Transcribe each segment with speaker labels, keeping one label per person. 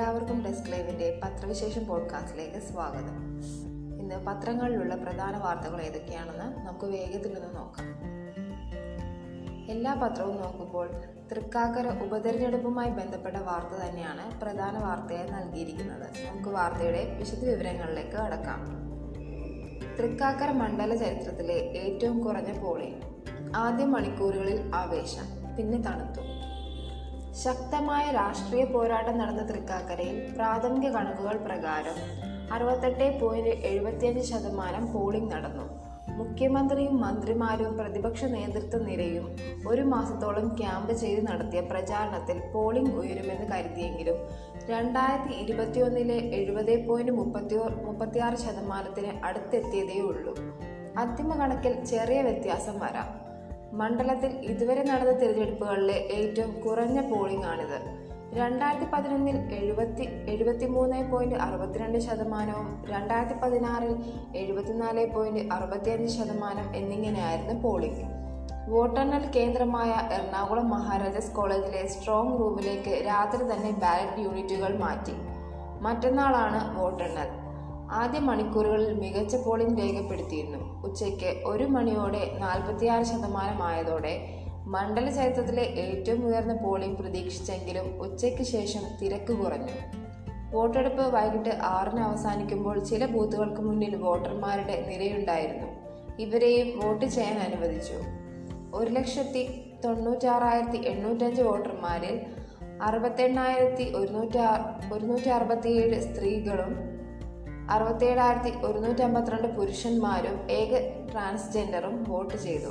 Speaker 1: എല്ലാവർക്കും ഡെസ്ക് ലൈവിന്റെ പത്രവിശേഷം പോഡ്കാസ്റ്റിലേക്ക് സ്വാഗതം. ഇന്ന് പത്രങ്ങളിലുള്ള പ്രധാന വാർത്തകൾ ഏതൊക്കെയാണെന്ന് നമുക്ക് വേഗത്തിൽ ഒന്ന് നോക്കാം. എല്ലാ പത്രവും നോക്കുമ്പോൾ തൃക്കാക്കര ഉപതെരഞ്ഞെടുപ്പുമായി ബന്ധപ്പെട്ട വാർത്ത തന്നെയാണ് പ്രധാന വാർത്തയായി നൽകിയിരിക്കുന്നത്. നമുക്ക് വാർത്തയുടെ വിശദ വിവരങ്ങളിലേക്ക് കടക്കാം. തൃക്കാക്കര മണ്ഡല ചരിത്രത്തിലെ ഏറ്റവും കുറഞ്ഞ പോളിംഗ്. ആദ്യ മണിക്കൂറുകളിൽ ആവേശം പിന്നെ തണുത്തു. ശക്തമായ രാഷ്ട്രീയ പോരാട്ടം നടന്ന തൃക്കാക്കരയിൽ പ്രാഥമിക കണക്കുകൾ പ്രകാരം അറുപത്തെട്ട് പോയിന്റ് എഴുപത്തിയഞ്ച് ശതമാനം പോളിംഗ് നടന്നു. മുഖ്യമന്ത്രിയും മന്ത്രിമാരും പ്രതിപക്ഷ നേതൃത്വ നിരയും ഒരു മാസത്തോളം ക്യാമ്പ് ചെയ്ത് നടത്തിയ പ്രചാരണത്തിൽ പോളിംഗ് ഉയരുമെന്ന് കരുതിയെങ്കിലും രണ്ടായിരത്തി ഇരുപത്തിയൊന്നിലെ എഴുപത് പോയിന്റ് മുപ്പത്തി മുപ്പത്തിയാറ് ശതമാനത്തിന് അടുത്തെത്തിയതേ ഉള്ളൂ അന്തിമ കണക്കിൽ ചെറിയ വ്യത്യാസം വരാം. മണ്ഡലത്തിൽ ഇതുവരെ നടന്ന തിരഞ്ഞെടുപ്പുകളിലെ ഏറ്റവും കുറഞ്ഞ പോളിംഗ് ആണിത്. രണ്ടായിരത്തി പതിനൊന്നിൽ എഴുപത്തി എഴുപത്തി മൂന്ന് പോയിന്റ് അറുപത്തിരണ്ട് ശതമാനവും രണ്ടായിരത്തി പതിനാറിൽ എഴുപത്തിനാല് പോയിന്റ് അറുപത്തിയഞ്ച് ശതമാനം എന്നിങ്ങനെയായിരുന്നു പോളിംഗ് വോട്ടെണ്ണൽ കേന്ദ്രമായ എറണാകുളം മഹാരാജാസ് കോളേജിലെ സ്ട്രോങ് റൂമിലേക്ക് രാത്രി തന്നെ ബാലറ്റ് യൂണിറ്റുകൾ മാറ്റി. മറ്റന്നാളാണ് വോട്ടെണ്ണൽ. ആദ്യ മണിക്കൂറുകളിൽ മികച്ച പോളിംഗ് രേഖപ്പെടുത്തിയിരുന്നു. ഉച്ചയ്ക്ക് ഒരു മണിയോടെ നാൽപ്പത്തിയാറ് ശതമാനമായതോടെ മണ്ഡല ചരിത്രത്തിലെ ഏറ്റവും ഉയർന്ന പോളിംഗ് പ്രതീക്ഷിച്ചെങ്കിലും ഉച്ചയ്ക്ക് ശേഷം തിരക്ക് കുറഞ്ഞു. വോട്ടെടുപ്പ് വൈകിട്ട് ആറിന് അവസാനിക്കുമ്പോൾ ചില ബൂത്തുകൾക്ക് മുന്നിൽ വോട്ടർമാരുടെ നിരയുണ്ടായിരുന്നു. ഇവരെയും വോട്ട് ചെയ്യാൻ അനുവദിച്ചു. ഒരു ലക്ഷത്തി തൊണ്ണൂറ്റാറായിരത്തി എണ്ണൂറ്റഞ്ച് വോട്ടർമാരിൽ അറുപത്തെണ്ണായിരത്തി ഒരുന്നൂറ്റി ഒരുന്നൂറ്റി അറുപത്തിയേഴ് സ്ത്രീകളും അറുപത്തേഴായിരത്തി ഒരുന്നൂറ്റി അമ്പത്തിരണ്ട് പുരുഷന്മാരും ഏക ട്രാൻസ്ജെൻഡറും വോട്ട് ചെയ്തു.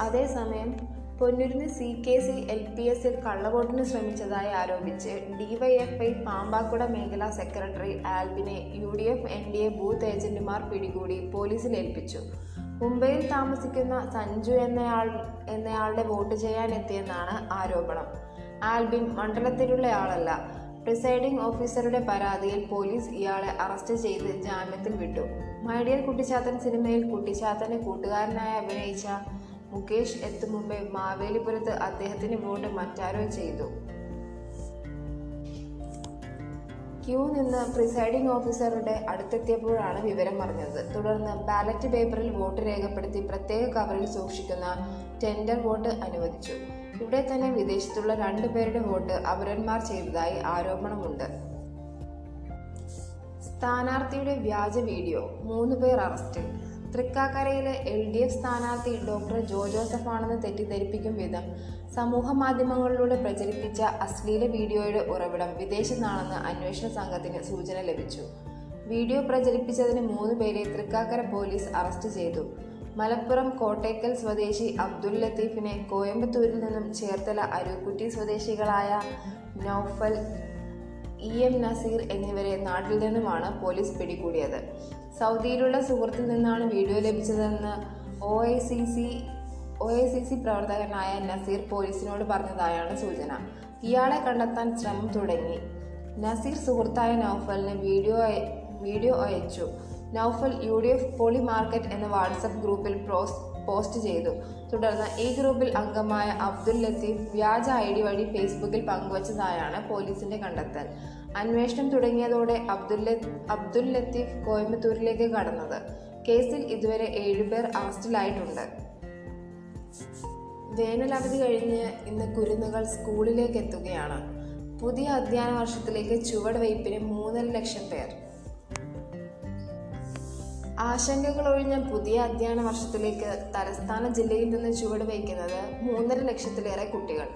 Speaker 1: അതേസമയം Ponnurunni C K C L P എസിൽ കള്ളവോട്ടിന് ശ്രമിച്ചതായി ആരോപിച്ച് ഡിവൈഎഫ്ഐ പാമ്പാക്കുട മേഖലാ secretary ആൽബിനെ U D F N D A booth ഏജന്റുമാർ പിടികൂടി പോലീസിൽ ഏൽപ്പിച്ചു. മുംബൈയിൽ താമസിക്കുന്ന സഞ്ജു എന്നയാൾ എന്നയാളുടെ വോട്ട് ചെയ്യാനെത്തിയെന്നാണ് ആരോപണം. ആൽബിൻ മണ്ഡലത്തിലുള്ളയാളല്ല പ്രിസൈഡിംഗ് ഓഫീസറുടെ പരാതിയിൽ പോലീസ് ഇയാളെ അറസ്റ്റ് ചെയ്ത് ജാമ്യത്തിൽ വിട്ടു. മൈഡിയർ കുട്ടിച്ചാത്തൻ സിനിമയിൽ കുട്ടിച്ചാത്തന്റെ കൂട്ടുകാരനായി അഭിനയിച്ച മുകേഷ് എത്തും മുമ്പേ മാവേലിപുരത്ത് അദ്ദേഹത്തിന് വോട്ട് മറ്റാരോ ചെയ്തു. ക്യൂ നിന്ന് പ്രിസൈഡിംഗ് ഓഫീസറുടെ അടുത്തെത്തിയപ്പോഴാണ് വിവരം അറിഞ്ഞത്. തുടർന്ന് ബാലറ്റ് പേപ്പറിൽ വോട്ട് രേഖപ്പെടുത്തി പ്രത്യേക കവറിൽ സൂക്ഷിക്കുന്ന ടെൻഡർ വോട്ട് അനുവദിച്ചു. ഇവിടെ തന്നെ വിദേശത്തുള്ള രണ്ടുപേരുടെ വോട്ട് അപരന്മാർ ചെയ്തതായി ആരോപണമുണ്ട്. സ്ഥാനാർത്ഥിയുടെ വ്യാജ വീഡിയോ മൂന്ന് പേർ അറസ്റ്റ്. തൃക്കാക്കരയിലെ എൽ ഡി എഫ് സ്ഥാനാർത്ഥി ഡോക്ടർ ജോ ജോസഫാണെന്ന് തെറ്റിദ്ധരിപ്പിക്കും വിധം സമൂഹ മാധ്യമങ്ങളിലൂടെ പ്രചരിപ്പിച്ച അശ്ലീല വീഡിയോയുടെ ഉറവിടം വിദേശത്താണെന്ന് അന്വേഷണ സംഘത്തിന് സൂചന ലഭിച്ചു. വീഡിയോ പ്രചരിപ്പിച്ചതിന് മൂന്ന് പേരെ തൃക്കാക്കര പോലീസ് അറസ്റ്റ് ചെയ്തു. മലപ്പുറം കോട്ടയ്ക്കൽ സ്വദേശി അബ്ദുൽ ലത്തീഫിനെ കോയമ്പത്തൂരിൽ നിന്നും ചേർത്തല അരുക്കുറ്റി സ്വദേശികളായ നൌഫൽ ഇ എം നസീർ എന്നിവരെ നാട്ടിൽ നിന്നുമാണ് പോലീസ് പിടികൂടിയത്. സൗദിയിലുള്ള സുഹൃത്തിൽ നിന്നാണ് വീഡിയോ ലഭിച്ചതെന്ന് O I C C O I C C പ്രവർത്തകനായ നസീർ പോലീസിനോട് പറഞ്ഞതായാണ് സൂചന. ഇയാളെ കണ്ടെത്താൻ ശ്രമം തുടങ്ങി. നസീർ സുഹൃത്തായ നൌഫലിന് വീഡിയോ വീഡിയോ അയച്ചു. Noufal U D F poly market എന്ന വാട്സപ്പ് ഗ്രൂപ്പിൽ പ്രോസ് പോസ്റ്റ് ചെയ്തു. തുടർന്ന് ഈ ഗ്രൂപ്പിൽ അംഗമായ അബ്ദുൽ ലത്തീഫ് വ്യാജ ഐ ഡി വഴി ഫേസ്ബുക്കിൽ പങ്കുവച്ചതായാണ് പോലീസിന്റെ കണ്ടെത്തൽ. അന്വേഷണം തുടങ്ങിയതോടെ അബ്ദുൽ അബ്ദുൽ ലത്തീഫ് കോയമ്പത്തൂരിലേക്ക് കടന്നത്. കേസിൽ ഇതുവരെ ഏഴുപേർ അറസ്റ്റിലായിട്ടുണ്ട്. വേനലവധി കഴിഞ്ഞ് ഇന്ന് കുരുന്നുകൾ സ്കൂളിലേക്ക് എത്തുകയാണ്. പുതിയ അധ്യയന വർഷത്തിലേക്ക് ചുവട് വയ്പ്പിന് മൂന്നര ലക്ഷം പേർ. ആശങ്കകൾ ഒഴിഞ്ഞ പുതിയ അധ്യയന വർഷത്തിലേക്ക് തലസ്ഥാന ജില്ലയിൽ നിന്ന് ചുവട് വയ്ക്കുന്നത് മൂന്നര ലക്ഷത്തിലേറെ കുട്ടികൾ.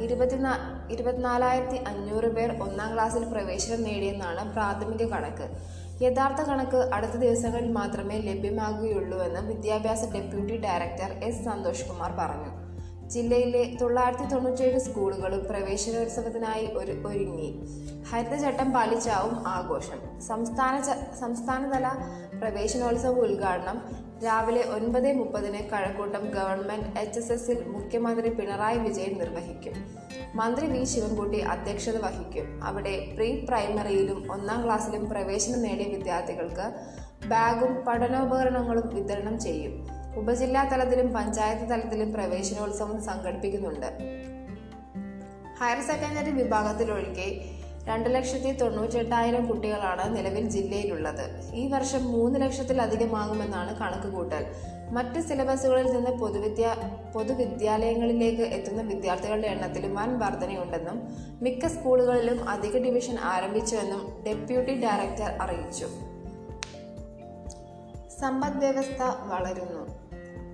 Speaker 1: ഇരുപത്തിനാ ഇരുപത്തിനാലായിരത്തി അഞ്ഞൂറ് പേർ ഒന്നാം ക്ലാസ്സിൽ പ്രവേശനം നേടിയെന്നാണ് പ്രാഥമിക കണക്ക്. യഥാർത്ഥ കണക്ക് അടുത്ത ദിവസങ്ങളിൽ മാത്രമേ ലഭ്യമാകുകയുള്ളൂവെന്ന് വിദ്യാഭ്യാസ deputy director S Santhosh Kumar പറഞ്ഞു. ജില്ലയിലെ തൊള്ളായിരത്തി തൊണ്ണൂറ്റേഴ് സ്കൂളുകളും പ്രവേശനോത്സവത്തിനായി ഒരു ഒരുങ്ങി. ഹരിതചട്ടം പാലിച്ചാവും ആഘോഷം. സംസ്ഥാന സംസ്ഥാനതല പ്രവേശനോത്സവ ഉദ്ഘാടനം. രാവിലെ ഒൻപത് മുപ്പതിന് കഴക്കൂട്ടം ഗവൺമെന്റ് എച്ച് എസ് എസിൽ മുഖ്യമന്ത്രി പിണറായി വിജയൻ നിർവഹിക്കും. മന്ത്രി വി. ശിവൻകുട്ടി അധ്യക്ഷത വഹിക്കും. അവിടെ പ്രീ പ്രൈമറിയിലും ഒന്നാം ക്ലാസ്സിലും പ്രവേശനം നേടിയ വിദ്യാർത്ഥികൾക്ക് ബാഗും പഠനോപകരണങ്ങളും വിതരണം ചെയ്യും. ഉപജില്ലാ തലത്തിലും പഞ്ചായത്ത് തലത്തിലും പ്രവേശനോത്സവം സംഘടിപ്പിക്കുന്നുണ്ട്. ഹയർ സെക്കൻഡറി വിഭാഗത്തിലൊഴികെ രണ്ട് ലക്ഷത്തി തൊണ്ണൂറ്റെട്ടായിരം കുട്ടികളാണ് നിലവിൽ ജില്ലയിലുള്ളത്. ഈ വർഷം മൂന്ന് ലക്ഷത്തിലധികമാകുമെന്നാണ് കണക്കുകൂട്ടൽ. മറ്റ് സിലബസുകളിൽ നിന്ന് പൊതുവിദ്യാ പൊതുവിദ്യാലയങ്ങളിലേക്ക് എത്തുന്ന വിദ്യാർത്ഥികളുടെ എണ്ണത്തിൽ വൻ വർധനയുണ്ടെന്നും മിക്ക സ്കൂളുകളിലും അധിക ഡിവിഷൻ ആരംഭിച്ചുവെന്നും ഡെപ്യൂട്ടി ഡയറക്ടർ അറിയിച്ചു. സമ്പദ് വ്യവസ്ഥ വളരുന്നു.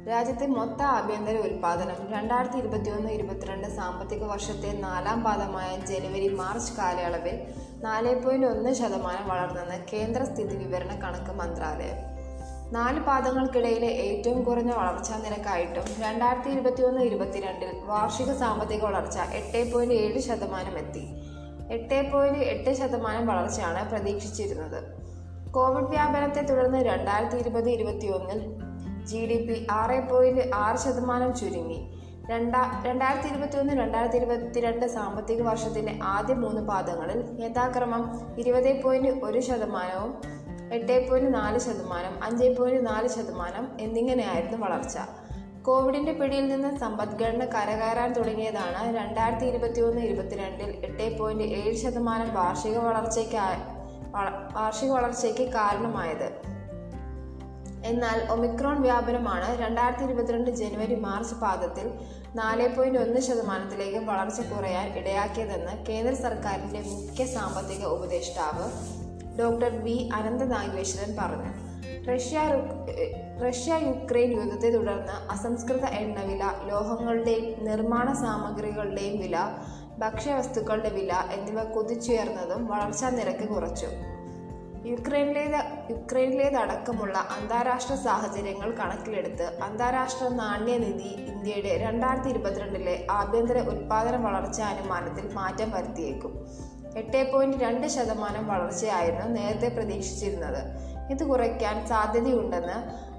Speaker 1: രാജ്യത്തെ മൊത്ത ആഭ്യന്തര ഉൽപാദനം രണ്ടായിരത്തി ഇരുപത്തിയൊന്ന് ഇരുപത്തിരണ്ട് സാമ്പത്തിക വർഷത്തെ നാലാം പാദമായ ജനുവരി മാർച്ച് കാലയളവിൽ നാല് പോയിന്റ് ഒന്ന് ശതമാനം വളർന്നെന്ന് കേന്ദ്ര സ്ഥിതി വിവരണ കണക്ക് മന്ത്രാലയം. നാല് പാദങ്ങൾക്കിടയിലെ ഏറ്റവും കുറഞ്ഞ വളർച്ചാ നിരക്കായിട്ടും രണ്ടായിരത്തി ഇരുപത്തിയൊന്ന് ഇരുപത്തിരണ്ടിൽ വാർഷിക സാമ്പത്തിക വളർച്ച എട്ട് പോയിന്റ് ഏഴ് ശതമാനം എത്തി. എട്ട് പോയിന്റ് എട്ട് ശതമാനം വളർച്ചയാണ് പ്രതീക്ഷിച്ചിരുന്നത്. കോവിഡ് വ്യാപനത്തെ തുടർന്ന് രണ്ടായിരത്തി ഇരുപത് ഇരുപത്തിയൊന്നിൽ ജി ഡി പി ആറ് പോയിന്റ് ആറ് ശതമാനം ചുരുങ്ങി. രണ്ടാ രണ്ടായിരത്തി ഇരുപത്തി ഒന്ന് രണ്ടായിരത്തി ഇരുപത്തിരണ്ട് സാമ്പത്തിക വർഷത്തിന്റെ ആദ്യ മൂന്ന് പാദങ്ങളിൽ യഥാക്രമം ഇരുപത് പോയിന്റ് ഒരു ശതമാനവും എട്ട് പോയിന്റ് നാല് ശതമാനം അഞ്ച് പോയിന്റ് നാല് ശതമാനം എന്നിങ്ങനെയായിരുന്നു വളർച്ച. കോവിഡിന്റെ പിടിയിൽ നിന്ന് സമ്പദ്ഘടന കരകയറാൻ തുടങ്ങിയതാണ് രണ്ടായിരത്തി ഇരുപത്തി ഒന്ന് ഇരുപത്തിരണ്ടിൽ എട്ട് പോയിന്റ് ഏഴ് ശതമാനം വാർഷിക വളർച്ചയ്ക്ക് വാർഷിക വളർച്ചയ്ക്ക് കാരണമായത്. എന്നാൽ ഒമിക്രോൺ വ്യാപനമാണ് രണ്ടായിരത്തി ഇരുപത്തിരണ്ട് ജനുവരി മാർച്ച് പാദത്തിൽ നാല് പോയിന്റ് ഒന്ന് ശതമാനത്തിലേക്ക് വളർച്ച കുറയാൻ ഇടയാക്കിയതെന്ന് കേന്ദ്ര സർക്കാരിന്റെ മുഖ്യ സാമ്പത്തിക ഉപദേഷ്ടാവ് ഡോക്ടർ വി അനന്ത നാഗേശ്വരൻ പറഞ്ഞു. റഷ്യ റഷ്യ യുക്രൈൻ യുദ്ധത്തെ തുടർന്ന് അസംസ്കൃത എണ്ണവില ലോഹങ്ങളുടെയും നിർമ്മാണ സാമഗ്രികളുടെയും വില ഭക്ഷ്യവസ്തുക്കളുടെ വില എന്നിവ കുതിച്ചുയർന്നതും വളർച്ചാ നിരക്ക് കുറച്ചു. യുക്രൈനിലേത് യുക്രൈനിലേതടക്കമുള്ള അന്താരാഷ്ട്ര സാഹചര്യങ്ങൾ കണക്കിലെടുത്ത് അന്താരാഷ്ട്ര നാണ്യനിധി ഇന്ത്യയുടെ രണ്ടായിരത്തി ഇരുപത്തിരണ്ടിലെ ആഭ്യന്തര ഉൽപാദന വളർച്ചാ അനുമാനത്തിൽ മാറ്റം വരുത്തിയേക്കും. എട്ട് പോയിന്റ് രണ്ട് ശതമാനം വളർച്ചയായിരുന്നു നേരത്തെ പ്രതീക്ഷിച്ചിരുന്നത്. ഇത് കുറയ്ക്കാൻ സാധ്യതയുണ്ടെന്ന്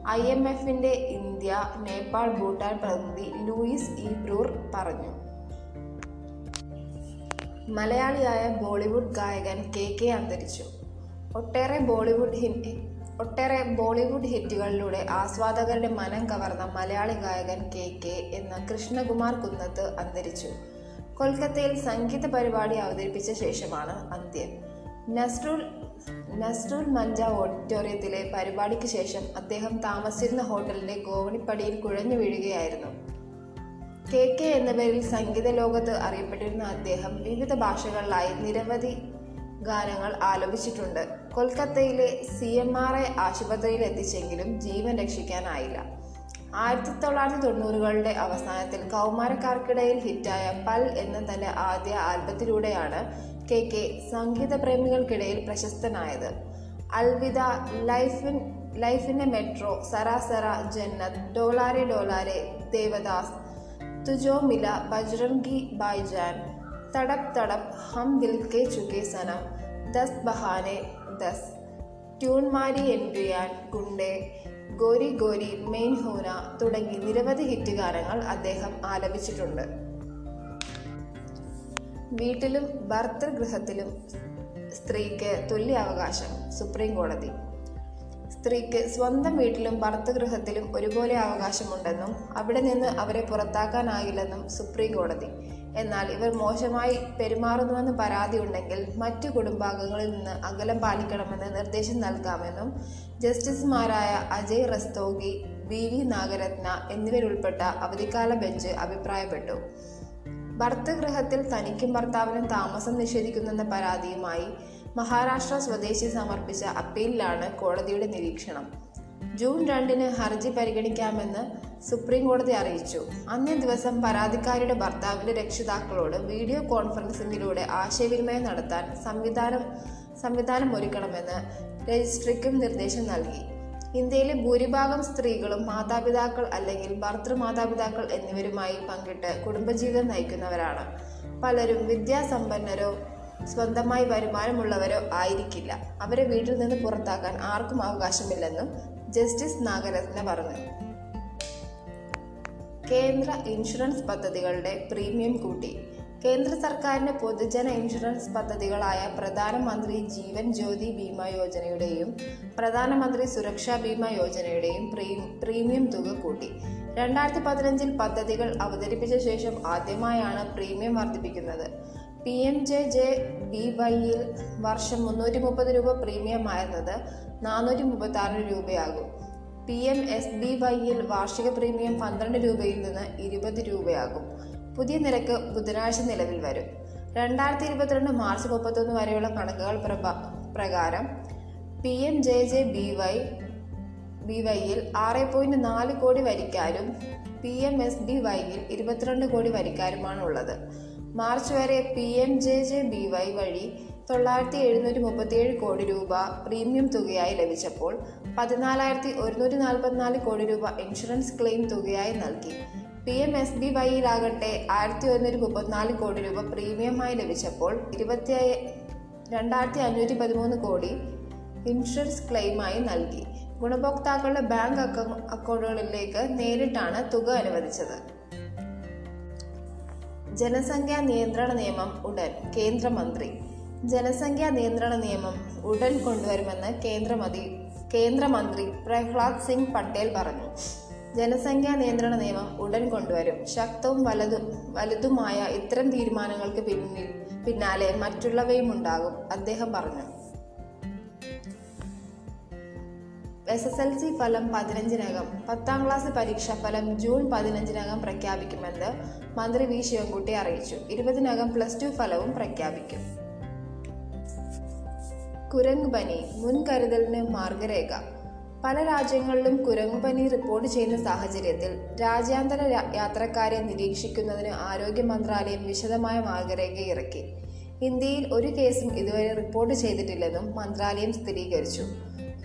Speaker 1: ഐ എം എഫിന്റെ ഇന്ത്യ നേപ്പാൾ ഭൂട്ടാൻ പ്രതിനിധി ലൂയിസ് ഇ. ബ്രൂർ പറഞ്ഞു. മലയാളിയായ ബോളിവുഡ് ഗായകൻ കെ കെ അന്തരിച്ചു. ഒട്ടേറെ ബോളിവുഡ് ഹിറ്റ് ഒട്ടേറെ ബോളിവുഡ് ഹിറ്റുകളിലൂടെ ആസ്വാദകരുടെ മനം കവർന്ന മലയാളി ഗായകൻ കെ കെ എന്ന കൃഷ്ണകുമാർ കുന്നത്ത് അന്തരിച്ചു. കൊൽക്കത്തയിൽ സംഗീത പരിപാടി അവതരിപ്പിച്ച ശേഷമാണ് അന്ത്യം. നസ്രുൽ നസ്രുൽ മഞ്ച ഓഡിറ്റോറിയത്തിലെ പരിപാടിക്ക് ശേഷം അദ്ദേഹം താമസിച്ചിരുന്ന ഹോട്ടലിന്റെ ഗോവണിപ്പടിയിൽ കുഴഞ്ഞു വീഴുകയായിരുന്നു. കെ കെ എന്ന പേരിൽ സംഗീത ലോകത്ത് അറിയപ്പെട്ടിരുന്ന അദ്ദേഹം വിവിധ ഭാഷകളിലായി നിരവധി ഗാനങ്ങൾ ആലപിച്ചിട്ടുണ്ട്. കൊൽക്കത്തയിലെ സി എം ആർ ഐ ആശുപത്രിയിൽ എത്തിച്ചെങ്കിലും ജീവൻ രക്ഷിക്കാനായില്ല. ആയിരത്തി തൊള്ളായിരത്തി തൊണ്ണൂറുകളുടെ അവസാനത്തിൽ കൗമാരക്കാർക്കിടയിൽ ഹിറ്റായ പൽ എന്ന തന്റെ ആദ്യ ആൽബത്തിലൂടെയാണ് കെ കെ സംഗീത പ്രേമികൾക്കിടയിൽ പ്രശസ്തനായത്. അൽവിദ ലൈഫിൻ ലൈഫിന്റെ മെട്രോ സരാസര ജന്നത് ഡോലാരെ ഡോലാരെ ദേവദാസ് തുജോ മില ബജ്രംഗി ബായ്ജാൻ തടപ് തടപ് ഹം ദിൽ കെ ചുകേ സനം ദസ് ബഹാനെ ദസ് ട്യൂൺ മാരി എൻട്രിയാൻ ഗുണ്ടെ ഗോരി ഗോരി മെയിൻ ഹോന തുടങ്ങി നിരവധി ഹിറ്റ് ഗാനങ്ങൾ അദ്ദേഹം ആലപിച്ചിട്ടുണ്ട്. വീട്ടിലും ഭർത്തൃഗൃഹത്തിലും സ്ത്രീക്ക് തുല്യ അവകാശം സുപ്രീം കോടതി. സ്ത്രീക്ക് സ്വന്തം വീട്ടിലും ഭർത്തൃഗൃഹത്തിലും ഒരുപോലെ അവകാശമുണ്ടെന്നും അവിടെ നിന്ന് അവരെ പുറത്താക്കാനാകില്ലെന്നും സുപ്രീം കോടതി എന്നാൽ ഇവർ മോശമായി പെരുമാറുന്നുവെന്ന് പരാതിയുണ്ടെങ്കിൽ മറ്റു കുടുംബാംഗങ്ങളിൽ നിന്ന് അകലം പാലിക്കണമെന്ന് നിർദ്ദേശം നൽകാമെന്നും ജസ്റ്റിസുമാരായ അജയ് റസ്തോഗി വി വി നാഗരത്ന എന്നിവരുൾപ്പെട്ട അവധിക്കാല ബെഞ്ച് അഭിപ്രായപ്പെട്ടു. ഭർത്തഗൃഹത്തിൽ തനിക്കും ഭർത്താവിനും താമസം നിഷേധിക്കുന്നെന്ന പരാതിയുമായി മഹാരാഷ്ട്ര സ്വദേശി സമർപ്പിച്ച അപ്പീലിലാണ് കോടതിയുടെ നിരീക്ഷണം. ജൂൺ രണ്ടിന് ഹർജി പരിഗണിക്കാമെന്ന് സുപ്രീം കോടതി അറിയിച്ചു. അന്നേ ദിവസം പരാതിക്കാരിയുടെ ഭർത്താവിന്റെ രക്ഷിതാക്കളോട് വീഡിയോ കോൺഫറൻസിംഗിലൂടെ ആശയവിനിമയം നടത്താൻ സംവിധാനം സംവിധാനം ഒരുക്കണമെന്ന് രജിസ്ട്രിക്കും നിർദ്ദേശം നൽകി. ഇന്ത്യയിലെ ഭൂരിഭാഗം സ്ത്രീകളും മാതാപിതാക്കൾ അല്ലെങ്കിൽ ഭർത്തൃമാതാപിതാക്കൾ എന്നിവരുമായി പങ്കിട്ട് കുടുംബജീവിതം നയിക്കുന്നവരാണ്. പലരും വിദ്യാസമ്പന്നരോ സ്വന്തമായി വരുമാനമുള്ളവരോ ആയിരിക്കില്ല. അവരെ വീട്ടിൽ നിന്ന് പുറത്താക്കാൻ ആർക്കും അവകാശമില്ലെന്നും ജസ്റ്റിസ് നാഗരത്ന പറഞ്ഞു. കേന്ദ്ര ഇൻഷുറൻസ് പദ്ധതികളുടെ പ്രീമിയം കൂട്ടി. കേന്ദ്ര സർക്കാരിന്റെ പൊതുജന ഇൻഷുറൻസ് പദ്ധതികളായ പ്രധാനമന്ത്രി ജീവൻ ജ്യോതി ബീമ യോജനയുടെയും പ്രധാനമന്ത്രി സുരക്ഷാ ബീമ യോജനയുടെയും പ്രീമിയം തുക കൂട്ടി. രണ്ടായിരത്തി പതിനഞ്ചിൽ പദ്ധതികൾ അവതരിപ്പിച്ച ശേഷം ആദ്യമായാണ് പ്രീമിയം വർദ്ധിപ്പിക്കുന്നത്. P M J J B വൈയിൽ വർഷം മുന്നൂറ്റി മുപ്പത് രൂപ പ്രീമിയം ആയിരുന്നത് നാനൂറ്റി മുപ്പത്തി ആറ് രൂപയാകും പി എം എസ് ബി വൈയിൽ വാർഷിക പ്രീമിയം പന്ത്രണ്ട് രൂപയിൽ നിന്ന് ഇരുപത് രൂപയാകും. പുതിയ നിരക്ക് ബുധനാഴ്ച നിലവിൽ വരും. രണ്ടായിരത്തി ഇരുപത്തിരണ്ട് മാർച്ച് മുപ്പത്തൊന്ന് വരെയുള്ള കണക്കുകൾ പ്രകാരം P M J J B Y B വൈയിൽ ആറ് പോയിന്റ് നാല് കോടി വരിക്കാരും പി എം എസ് ബി വൈയിൽ ഇരുപത്തിരണ്ട് കോടി വരിക്കാരുമാണ് ഉള്ളത് മാർച്ച് വരെ P M J J B Y വഴി തൊള്ളായിരത്തി എഴുന്നൂറ്റി മുപ്പത്തിയേഴ് കോടി രൂപ പ്രീമിയം തുകയായി ലഭിച്ചപ്പോൾ പതിനാലായിരത്തി ഒരുന്നൂറ്റി നാൽപ്പത്തിനാല് കോടി രൂപ ഇൻഷുറൻസ് ക്ലെയിം തുകയായി നൽകി. പി എം എസ് ബി വൈയിലാകട്ടെ ആയിരത്തി ഒരുന്നൂറ്റി മുപ്പത്തിനാല് കോടി രൂപ പ്രീമിയമായി ലഭിച്ചപ്പോൾ ഇരുപത്തി രണ്ടായിരത്തി അഞ്ഞൂറ്റി പതിമൂന്ന് കോടി ഇൻഷുറൻസ് ക്ലെയിമായി നൽകി. ഗുണഭോക്താക്കളുടെ ബാങ്ക് അക്കൗണ്ടുകളിലേക്ക് നേരിട്ടാണ് തുക അനുവദിച്ചത്. ജനസംഖ്യാ നിയന്ത്രണ നിയമം ഉടൻ കേന്ദ്രമന്ത്രി. ജനസംഖ്യാ നിയന്ത്രണ നിയമം ഉടൻ കൊണ്ടുവരുമെന്ന് കേന്ദ്രമതി കേന്ദ്രമന്ത്രി പ്രഹ്ലാദ് സിംഗ് പട്ടേൽ പറഞ്ഞു. ജനസംഖ്യാ നിയന്ത്രണ നിയമം ഉടൻ കൊണ്ടുവരും. ശക്തവും വലതു വലുതുമായ ഇത്തരം തീരുമാനങ്ങൾക്ക് പിന്നിൽ പിന്നാലെ മറ്റുള്ളവയും ഉണ്ടാകും അദ്ദേഹം പറഞ്ഞു. എസ് എസ് എൽ സി ഫലം പതിനഞ്ചിനകം. പത്താം ക്ലാസ് പരീക്ഷാ ഫലം ജൂൺ പതിനഞ്ചിനകം പ്രഖ്യാപിക്കുമെന്ന് മന്ത്രി വി. ശിവൻകുട്ടി അറിയിച്ചു. ഇരുപതിനകം പ്ലസ് ടു ഫലവും പ്രഖ്യാപിക്കും. കുരങ്ങ് പനി മുൻകരുതലിന് മാർഗരേഖ. പല രാജ്യങ്ങളിലും കുരങ്ങുപനി റിപ്പോർട്ട് ചെയ്യുന്ന സാഹചര്യത്തിൽ രാജ്യാന്തര യാത്രക്കാരെ നിരീക്ഷിക്കുന്നതിന് ആരോഗ്യ മന്ത്രാലയം വിശദമായ മാർഗരേഖ ഇറക്കി. ഇന്ത്യയിൽ ഒരു കേസും ഇതുവരെ റിപ്പോർട്ട് ചെയ്തിട്ടില്ലെന്നും മന്ത്രാലയം സ്ഥിരീകരിച്ചു.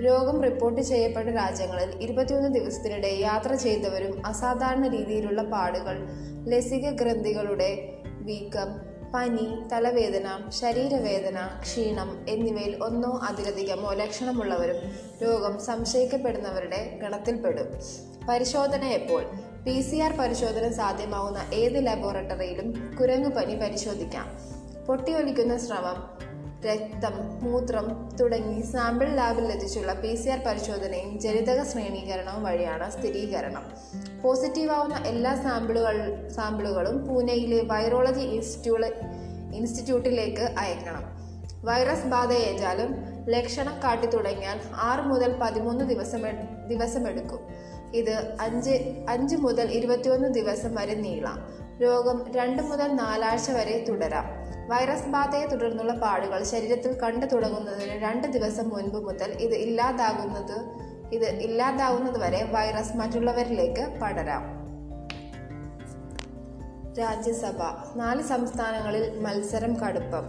Speaker 1: രോഗം റിപ്പോർട്ട് ചെയ്യപ്പെട്ട രാജ്യങ്ങളിൽ ഇരുപത്തിയൊന്ന് ദിവസത്തിനിടെ യാത്ര ചെയ്തവരും അസാധാരണ രീതിയിലുള്ള പാടുകൾ ലസിക ഗ്രന്ഥികളുടെ വീക്കം പനി തലവേദന ശരീരവേദന ക്ഷീണം എന്നിവയിൽ ഒന്നോ അതിലധികമോ ലക്ഷണമുള്ളവരും രോഗം സംശയിക്കപ്പെടുന്നവരുടെ ഗണത്തിൽപ്പെടും. പരിശോധന എപ്പോൾ? പി സി ആർ പരിശോധന സാധ്യമാവുന്ന ഏത് ലബോറട്ടറിയിലും കുരങ്ങുപനി പരിശോധിക്കാം. പൊട്ടിയൊലിക്കുന്ന സ്രവം രക്തം മൂത്രം തുടങ്ങി സാമ്പിൾ ലാബിൽ എത്തിച്ചുള്ള പി സി ആർ പരിശോധനയും ജനിതക ശ്രേണീകരണവും വഴിയാണ് സ്ഥിരീകരണം. പോസിറ്റീവാവുന്ന എല്ലാ സാമ്പിളുകൾ സാമ്പിളുകളും പൂനെയിലെ വൈറോളജി ഇൻസ്റ്റിറ്റ്യൂട്ട് ഇൻസ്റ്റിറ്റ്യൂട്ടിലേക്ക് അയക്കണം. വൈറസ് ബാധയേറ്റാലും ലക്ഷണം കാട്ടി തുടങ്ങിയാൽ ആറ് മുതൽ പതിമൂന്ന് ദിവസം ദിവസമെടുക്കും. ഇത് അഞ്ച് അഞ്ച് മുതൽ ഇരുപത്തിയൊന്ന് ദിവസം വരെ നീളാം. രോഗം രണ്ട് മുതൽ നാലാഴ്ച വരെ തുടരാം. വൈറസ് ബാധയെ തുടർന്നുള്ള പാടുകൾ ശരീരത്തിൽ കണ്ടു തുടങ്ങുന്നതിന് രണ്ട് ദിവസം മുൻപ് മുതൽ ഇത് ഇല്ലാതാകുന്നത് ഇത് ഇല്ലാതാവുന്നത് വരെ വൈറസ് മറ്റുള്ളവരിലേക്ക് പടരാം. രാജ്യസഭ നാല് സംസ്ഥാനങ്ങളിൽ മത്സരം കടുപ്പം.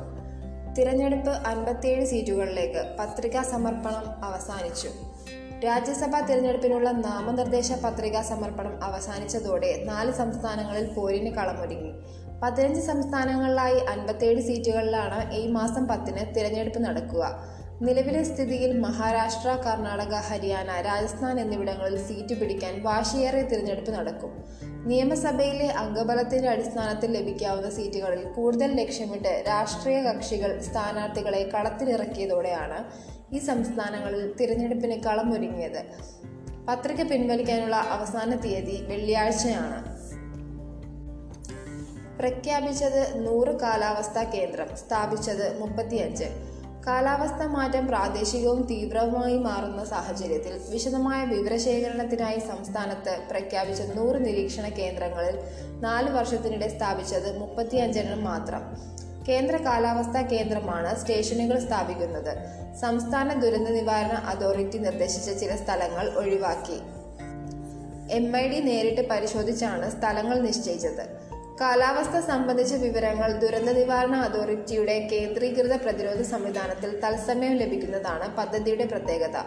Speaker 1: തിരഞ്ഞെടുപ്പ് അൻപത്തിയേഴ് സീറ്റുകളിലേക്ക് പത്രികാ സമർപ്പണം അവസാനിച്ചു. രാജ്യസഭാ തിരഞ്ഞെടുപ്പിനുള്ള നാമനിർദ്ദേശ പത്രികാ സമർപ്പണം അവസാനിച്ചതോടെ നാല് സംസ്ഥാനങ്ങളിൽ പോരിന് കളമൊരുങ്ങി. പതിനഞ്ച് സംസ്ഥാനങ്ങളിലായി അൻപത്തേഴ് സീറ്റുകളിലാണ് ഈ മാസം പത്തിന് തിരഞ്ഞെടുപ്പ് നടക്കുക. നിലവിലെ സ്ഥിതിയിൽ മഹാരാഷ്ട്ര കർണാടക ഹരിയാന രാജസ്ഥാൻ എന്നിവിടങ്ങളിൽ സീറ്റ് പിടിക്കാൻ വാശിയേറെ തിരഞ്ഞെടുപ്പ് നടക്കും. നിയമസഭയിലെ അംഗബലത്തിന്റെ അടിസ്ഥാനത്തിൽ ലഭിക്കാവുന്ന സീറ്റുകളിൽ കൂടുതൽ ലക്ഷ്യമിട്ട് രാഷ്ട്രീയ കക്ഷികൾ സ്ഥാനാർത്ഥികളെ കളത്തിലിറക്കിയതോടെയാണ് ഈ സംസ്ഥാനങ്ങളിൽ തിരഞ്ഞെടുപ്പിന് കളമൊരുങ്ങിയത്. പത്രിക പിൻവലിക്കാനുള്ള അവസാന തീയതി വെള്ളിയാഴ്ചയാണ്. പ്രഖ്യാപിച്ചത് നൂറ് കാലാവസ്ഥാ കേന്ദ്രം സ്ഥാപിച്ചത് മുപ്പത്തിയഞ്ച്. കാലാവസ്ഥ മാറ്റം പ്രാദേശികവും തീവ്രവുമായി മാറുന്ന സാഹചര്യത്തിൽ വിശദമായ വിവരശേഖരണത്തിനായി സംസ്ഥാനത്ത് പ്രഖ്യാപിച്ച നൂറ് നിരീക്ഷണ കേന്ദ്രങ്ങളിൽ നാല് വർഷത്തിനിടെ സ്ഥാപിച്ചത് മുപ്പത്തിയഞ്ചെണ്ണം മാത്രം. കേന്ദ്ര കാലാവസ്ഥാ കേന്ദ്രമാണ് സ്റ്റേഷനുകൾ സ്ഥാപിക്കുന്നത്. സംസ്ഥാന ദുരന്ത നിവാരണ അതോറിറ്റി നിർദ്ദേശിച്ച ചില സ്ഥലങ്ങൾ ഒഴിവാക്കി. എം ഐ ഡി നേരിട്ട് പരിശോധിച്ചാണ് സ്ഥലങ്ങൾ നിശ്ചയിച്ചത്. കാലാവസ്ഥ സംബന്ധിച്ച വിവരങ്ങൾ ദുരന്ത നിവാരണ അതോറിറ്റിയുടെ കേന്ദ്രീകൃത പ്രതിരോധ സംവിധാനത്തിൽ തത്സമയം ലഭിക്കുന്നതാണ് പദ്ധതിയുടെ പ്രത്യേകത.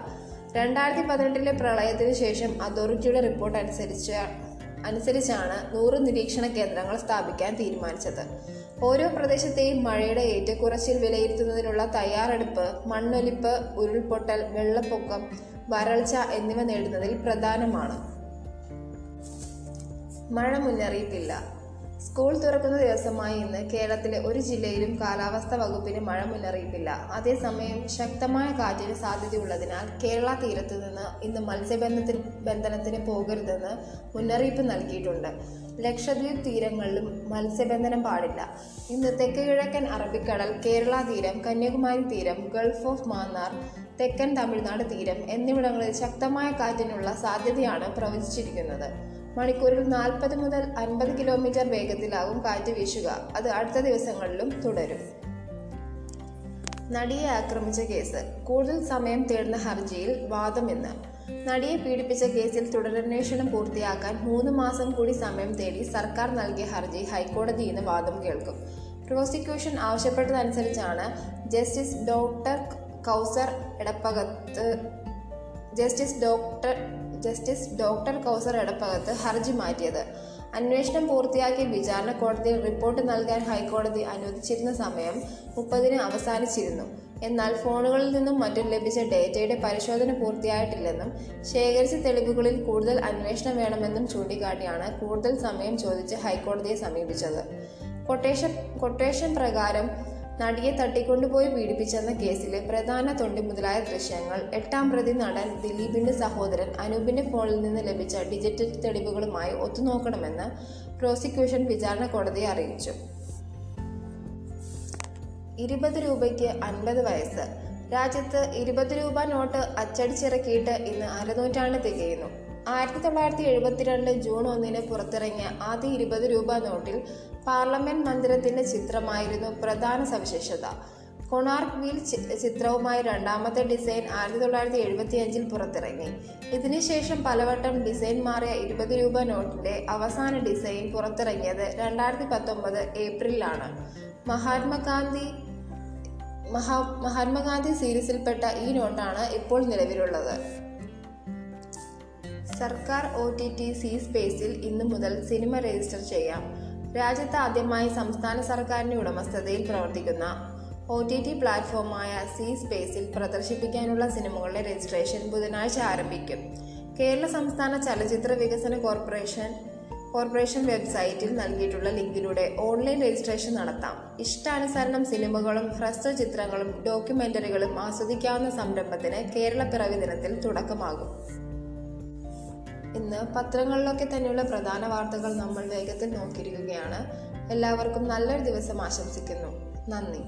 Speaker 1: രണ്ടായിരത്തി പതിനെട്ടിലെ പ്രളയത്തിന് ശേഷം അതോറിറ്റിയുടെ റിപ്പോർട്ട് അനുസരിച്ച് അനുസരിച്ചാണ് നൂറ് നിരീക്ഷണ കേന്ദ്രങ്ങൾ സ്ഥാപിക്കാൻ തീരുമാനിച്ചത്. ഓരോ പ്രദേശത്തെയും മഴയുടെ ഏറ്റക്കുറച്ചിൽ വിലയിരുത്തുന്നതിനുള്ള തയ്യാറെടുപ്പ് മണ്ണൊലിപ്പ് ഉരുൾപൊട്ടൽ വെള്ളപ്പൊക്കം വരൾച്ച എന്നിവ നേടുന്നതിൽ പ്രധാനമാണ്. മഴ മുന്നറിയിപ്പില്ല. സ്കൂൾ തുറക്കുന്ന ദിവസമായി ഇന്ന് കേരളത്തിലെ ഒരു ജില്ലയിലും കാലാവസ്ഥാ വകുപ്പിന് മഴ മുന്നറിയിപ്പില്ല. അതേസമയം ശക്തമായ കാറ്റിന് സാധ്യതയുള്ളതിനാൽ കേരള തീരത്തു നിന്ന് ഇന്ന് മത്സ്യബന്ധത്തിന് ബന്ധനത്തിന് പോകരുതെന്ന് മുന്നറിയിപ്പ് നൽകിയിട്ടുണ്ട്. ലക്ഷദ്വീപ് തീരങ്ങളിലും മത്സ്യബന്ധനം പാടില്ല. ഇന്ന് തെക്ക് കിഴക്കൻ അറബിക്കടൽ കേരള തീരം കന്യാകുമാരി തീരം ഗൾഫ് ഓഫ് മാന്നാർ തെക്കൻ തമിഴ്നാട് തീരം എന്നിവിടങ്ങളിൽ ശക്തമായ കാറ്റിനുള്ള സാധ്യതയാണ് പ്രവചിച്ചിരിക്കുന്നത്. മണിക്കൂറിൽ നാൽപ്പത് മുതൽ അൻപത് കിലോമീറ്റർ വേഗത്തിലാകും കാറ്റ് വീശുക. അത് അടുത്ത ദിവസങ്ങളിലും തുടരും. നടിയെ ആക്രമിച്ച കേസ്. കൂടുതൽ സമയം തേടുന്ന ഹർജിയിൽ വാദമെന്ന് നടിയെ പീഡിപ്പിച്ച കേസിൽ തുടരന്വേഷണം പൂർത്തിയാക്കാൻ മൂന്ന് മാസം കൂടി സമയം തേടി സർക്കാർ നൽകിയ ഹർജി ഹൈക്കോടതി ഇന്ന് വാദം കേൾക്കും. Prosecution ആവശ്യപ്പെട്ടതനുസരിച്ചാണ് justice doctor Kauser Edappagath justice doctor justice doctor Kauser Edappagath ഹർജി മാറ്റിയത്. അന്വേഷണം പൂർത്തിയാക്കി വിചാരണ കോടതിയിൽ റിപ്പോർട്ട് നൽകാൻ ഹൈക്കോടതി അനുവദിച്ചിരുന്ന സമയം മുപ്പതിന് അവസാനിച്ചിരുന്നു. എന്നാൽ ഫോണുകളിൽ നിന്നും മറ്റും ലഭിച്ച ഡേറ്റയുടെ പരിശോധന പൂർത്തിയായിട്ടില്ലെന്നും ശേഖരിച്ച തെളിവുകളിൽ കൂടുതൽ അന്വേഷണം വേണമെന്നും ചൂണ്ടിക്കാട്ടിയാണ് കൂടുതൽ സമയം ചോദിച്ച് ഹൈക്കോടതിയെ സമീപിച്ചത്. കൊട്ടേഷൻ കൊട്ടേഷൻ പ്രകാരം നടിയെ തട്ടിക്കൊണ്ടുപോയി പീഡിപ്പിച്ചെന്ന കേസിലെ പ്രധാന തൊണ്ടി മുതലായ ദൃശ്യങ്ങൾ. എട്ടാം പ്രതി നടൻ ദിലീപിന്റെ സഹോദരൻ അനൂപിന്റെ ഫോണിൽ നിന്ന് ലഭിച്ച ഡിജിറ്റൽ തെളിവുകളുമായി ഒത്തുനോക്കണമെന്ന് പ്രോസിക്യൂഷൻ വിചാരണ കോടതിയെ അറിയിച്ചു. ഇരുപത് രൂപയ്ക്ക് അൻപത് വയസ്സ്. രാജ്യത്ത് ഇരുപത് രൂപ നോട്ട് അച്ചടിച്ചിറക്കിയിട്ട് ഇന്ന് അരനൂറ്റാണ്ട് തികയുന്നു. ആയിരത്തി തൊള്ളായിരത്തി എഴുപത്തിരണ്ട് ജൂൺ ഒന്നിന് പുറത്തിറങ്ങിയ ആദ്യ ഇരുപത് രൂപ നോട്ടിൽ പാർലമെന്റ് മന്ദിരത്തിന്റെ ചിത്രമായിരുന്നു പ്രധാന സവിശേഷത. കൊണാർക്ക് വീൽ ചിത്രവുമായി രണ്ടാമത്തെ ഡിസൈൻ ആയിരത്തി തൊള്ളായിരത്തി എഴുപത്തി അഞ്ചിൽ പുറത്തിറങ്ങി. ഇതിനുശേഷം പലവട്ടം ഡിസൈൻ മാറിയ ഇരുപത് രൂപ നോട്ടിന്റെ അവസാന ഡിസൈൻ പുറത്തിറങ്ങിയത് രണ്ടായിരത്തി പത്തൊമ്പത് ഏപ്രിലാണ് മഹാത്മാഗാന്ധി മഹാ മഹാത്മാഗാന്ധി സീരീസിൽപ്പെട്ട ഈ നോട്ടാണ് ഇപ്പോൾ നിലവിലുള്ളത്. സർക്കാർ ഒ ടി ടി സി സ്പേസിൽ ഇന്നു മുതൽ സിനിമ രജിസ്റ്റർ ചെയ്യാം. രാജ്യത്ത് ആദ്യമായി സംസ്ഥാന സർക്കാരിന്റെ ഉടമസ്ഥതയിൽ പ്രവർത്തിക്കുന്ന ഒ ടി ടി പ്ലാറ്റ്ഫോമായ സി സ്പേസിൽ പ്രദർശിപ്പിക്കാനുള്ള സിനിമകളുടെ രജിസ്ട്രേഷൻ ബുധനാഴ്ച ആരംഭിക്കും. കേരള സംസ്ഥാന ചലച്ചിത്ര വികസന കോർപ്പറേഷൻ കോർപ്പറേഷൻ വെബ്സൈറ്റിൽ നൽകിയിട്ടുള്ള ലിങ്കിലൂടെ ഓൺലൈൻ രജിസ്ട്രേഷൻ നടത്താം. ഇഷ്ടാനുസരണം സിനിമകളും ഹ്രസ്വചിത്രങ്ങളും ഡോക്യുമെന്ററികളും ആസ്വദിക്കാവുന്ന സംരംഭത്തിന് കേരള പിറവി ദിനത്തിൽ തുടക്കമാകും. ഇന്ന് പത്രങ്ങളിലൊക്കെ തന്നെയുള്ള പ്രധാന വാർത്തകൾ നമ്മൾ വേഗത്തിൽ നോക്കിയിരിക്കുകയാണ്. എല്ലാവർക്കും നല്ലൊരു ദിവസം ആശംസിക്കുന്നു. നന്ദി.